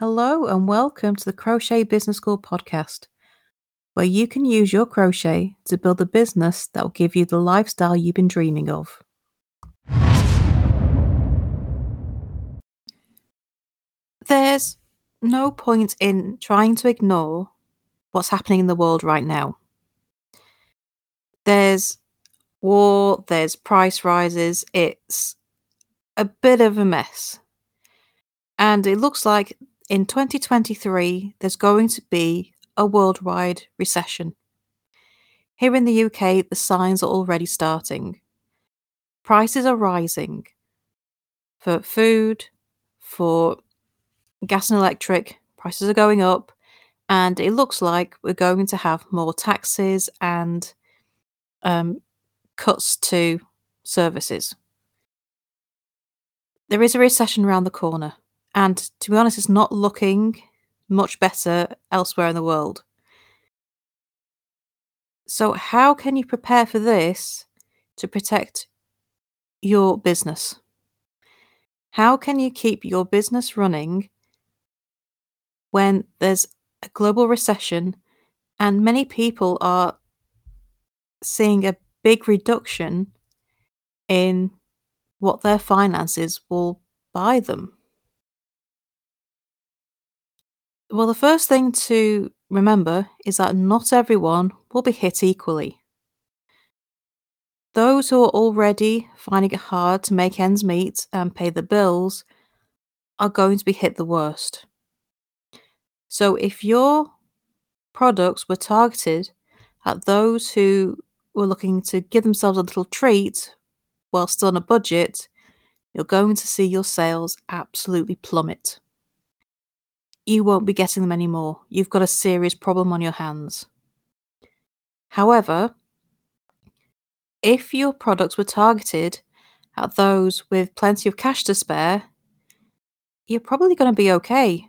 Hello, and welcome to the Crochet Business School podcast, where you can use your crochet to build a business that will give you the lifestyle you've been dreaming of. There's no point in trying to ignore what's happening in the world right now. There's war, there's price rises, it's a bit of a mess. And it looks like in 2023, there's going to be a worldwide recession. Here in the UK, the signs are already starting. Prices are rising for food, for gas and electric, prices are going up, and it looks like we're going to have more taxes and um, cuts to services. There is a recession around the corner, and to be honest, it's not looking much better elsewhere in the world. So, how can you prepare for this to protect your business? How can you keep your business running when there's a global recession and many people are seeing a big reduction in what their finances will buy them? Well, the first thing to remember is that not everyone will be hit equally. Those who are already finding it hard to make ends meet and pay the bills are going to be hit the worst. So, if your products were targeted at those who were looking to give themselves a little treat while still on a budget, you're going to see your sales absolutely plummet. You won't be getting them anymore. You've got a serious problem on your hands. However, if your products were targeted at those with plenty of cash to spare, you're probably going to be okay.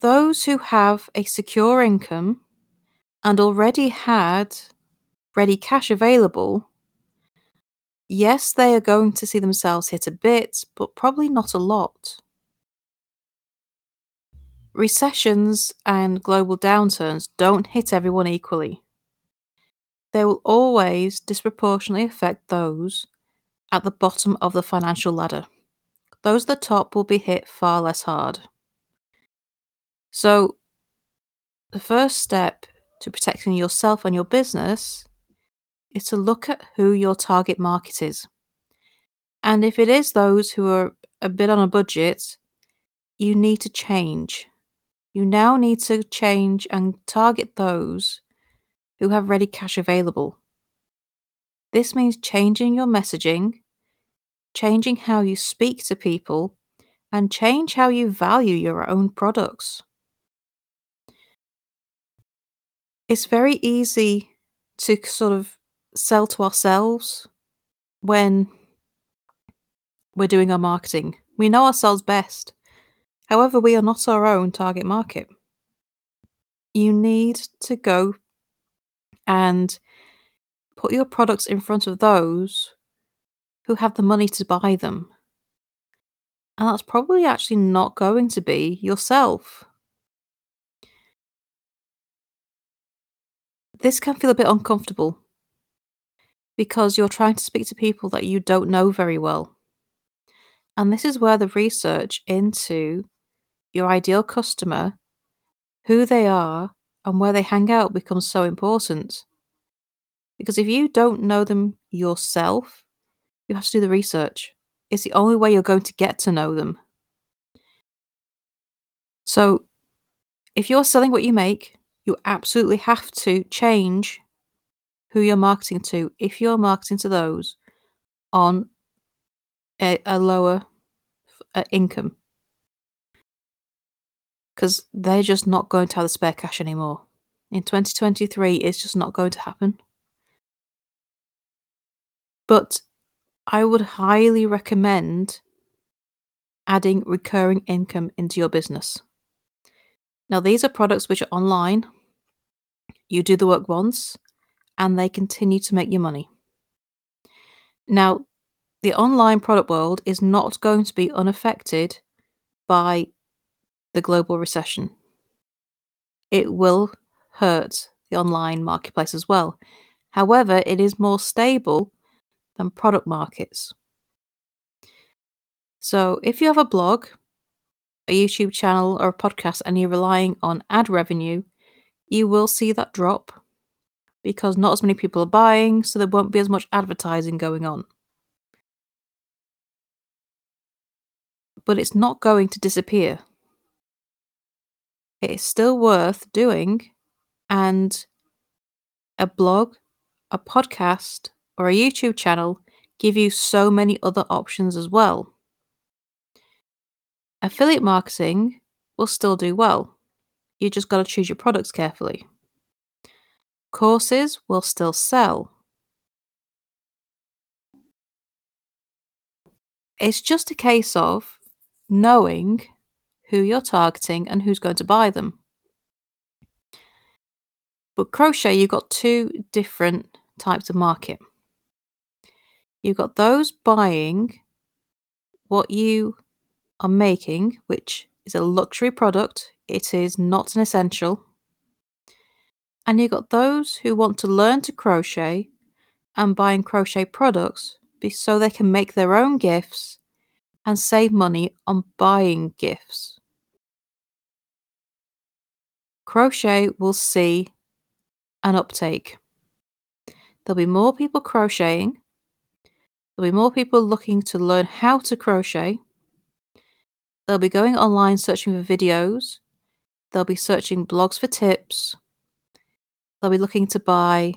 Those who have a secure income and already had ready cash available, yes, they are going to see themselves hit a bit, but probably not a lot. Recessions and global downturns don't hit everyone equally. They will always disproportionately affect those at the bottom of the financial ladder. Those at the top will be hit far less hard. So, the first step to protecting yourself and your business is to look at who your target market is. And if it is those who are a bit on a budget, you need to change. You now need to change and target those who have ready cash available. This means changing your messaging, changing how you speak to people, and change how you value your own products. It's very easy to sort of sell to ourselves when we're doing our marketing. We know ourselves best. However, we are not our own target market. You need to go and put your products in front of those who have the money to buy them. And that's probably actually not going to be yourself. This can feel a bit uncomfortable because you're trying to speak to people that you don't know very well. And this is where the research into your ideal customer, who they are, and where they hang out becomes so important. Because if you don't know them yourself, you have to do the research. It's the only way you're going to get to know them. So, if you're selling what you make, you absolutely have to change who you're marketing to if you're marketing to those on a, a lower uh, income because they're just not going to have the spare cash anymore. In 2023, it's just not going to happen. But I would highly recommend adding recurring income into your business. Now, these are products which are online you do the work once, and they continue to make you money. Now, the online product world is not going to be unaffected by the global recession. It will hurt the online marketplace as well. However, it is more stable than product markets. So, if you have a blog, a YouTube channel, or a podcast and you're relying on ad revenue, you will see that drop because not as many people are buying, so there won't be as much advertising going on. But it's not going to disappear. It is still worth doing, and a blog, a podcast, or a YouTube channel give you so many other options as well. Affiliate marketing will still do well. You just got to choose your products carefully. Courses will still sell. It's just a case of knowing who you're targeting and who's going to buy them. But crochet, you've got two different types of market. You've got those buying what you are making, which is a luxury product, it is not an essential. And you've got those who want to learn to crochet and buying crochet products so they can make their own gifts and save money on buying gifts. Crochet will see an uptake. There'll be more people crocheting. There'll be more people looking to learn how to crochet. They'll be going online searching for videos. They'll be searching blogs for tips. They'll be looking to buy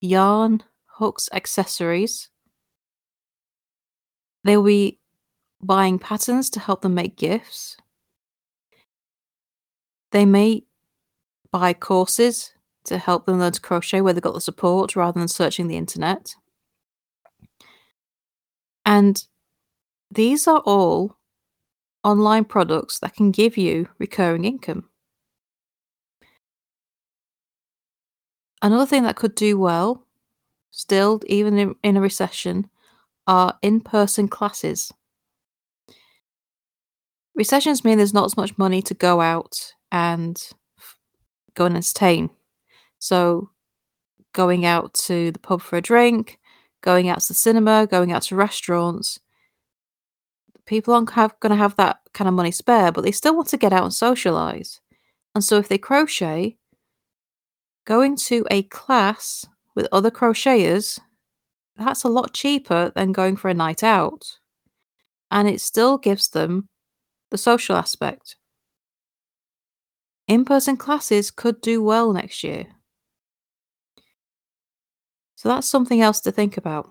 yarn, hooks, accessories. They'll be buying patterns to help them make gifts. They may buy courses to help them learn to crochet where they've got the support rather than searching the internet. And these are all online products that can give you recurring income. Another thing that could do well, still, even in, in a recession, are in person classes. Recessions mean there's not as much money to go out and go and entertain. So, going out to the pub for a drink, going out to the cinema, going out to restaurants, people aren't going to have that kind of money spare, but they still want to get out and socialize. And so, if they crochet, going to a class with other crocheters, that's a lot cheaper than going for a night out. And it still gives them the social aspect. In person classes could do well next year. So that's something else to think about.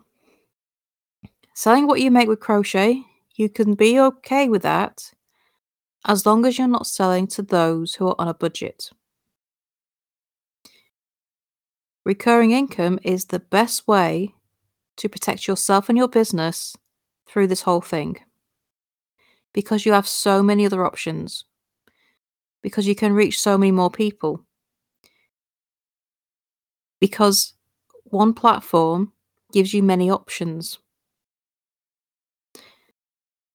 Selling what you make with crochet, you can be okay with that as long as you're not selling to those who are on a budget. Recurring income is the best way to protect yourself and your business through this whole thing because you have so many other options because you can reach so many more people. Because one platform gives you many options.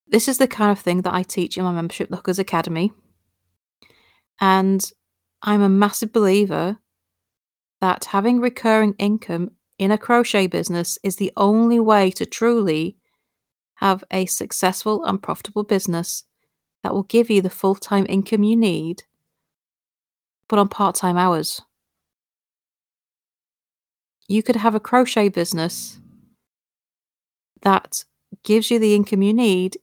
This is the kind of thing that I teach in my membership, The Hookers Academy. And I'm a massive believer that having recurring income in a crochet business is the only way to truly have a successful and profitable business that will give you the full time income you need, but on part time hours. You could have a crochet business that gives you the income you need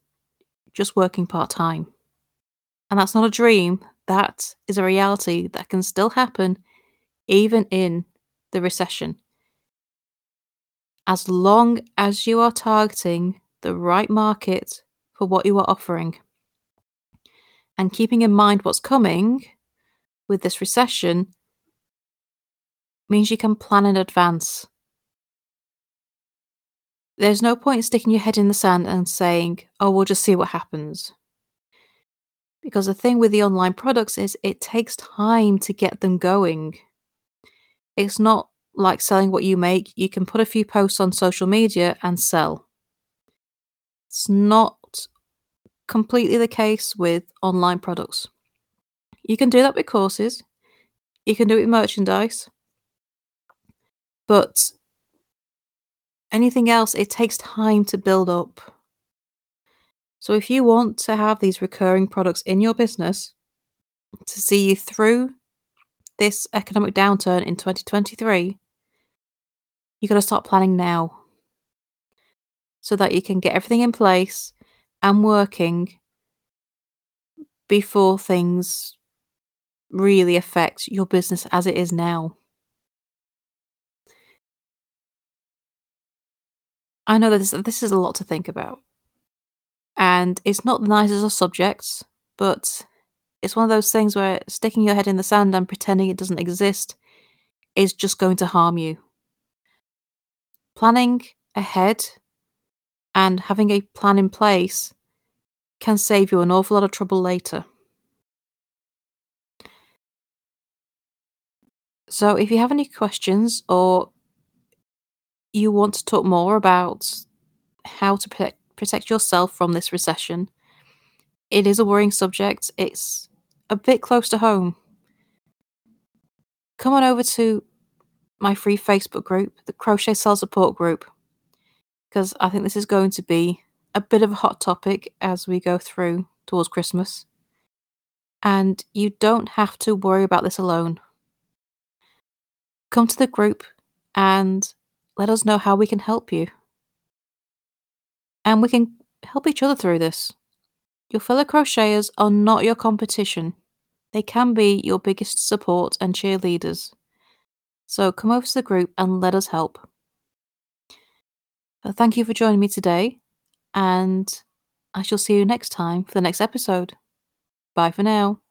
just working part time. And that's not a dream, that is a reality that can still happen even in the recession. As long as you are targeting the right market for what you are offering and keeping in mind what's coming with this recession means you can plan in advance. There's no point sticking your head in the sand and saying, oh, we'll just see what happens. Because the thing with the online products is it takes time to get them going. It's not like selling what you make. You can put a few posts on social media and sell. It's not completely the case with online products. You can do that with courses, you can do it with merchandise, but anything else, it takes time to build up. So if you want to have these recurring products in your business to see you through this economic downturn in 2023, you've got to start planning now so that you can get everything in place and working before things really affect your business as it is now. I know that this, this is a lot to think about. And it's not the nicest of subjects, but it's one of those things where sticking your head in the sand and pretending it doesn't exist is just going to harm you. Planning ahead and having a plan in place can save you an awful lot of trouble later. So, if you have any questions or you want to talk more about how to protect, yourself from this recession, it is a worrying subject. It's a bit close to home. Come on over to my free Facebook group, the Crochet Seller Support Group, because I think this is going to be a bit of a hot topic as we go through towards Christmas. And you don't have to worry about this alone come to the group and let us know how we can help you. And we can help each other through this. Your fellow crocheters are not your competition. They can be your biggest support and cheerleaders. So come over to the group and let us help. But thank you for joining me today, and I shall see you next time for the next episode. Bye for now.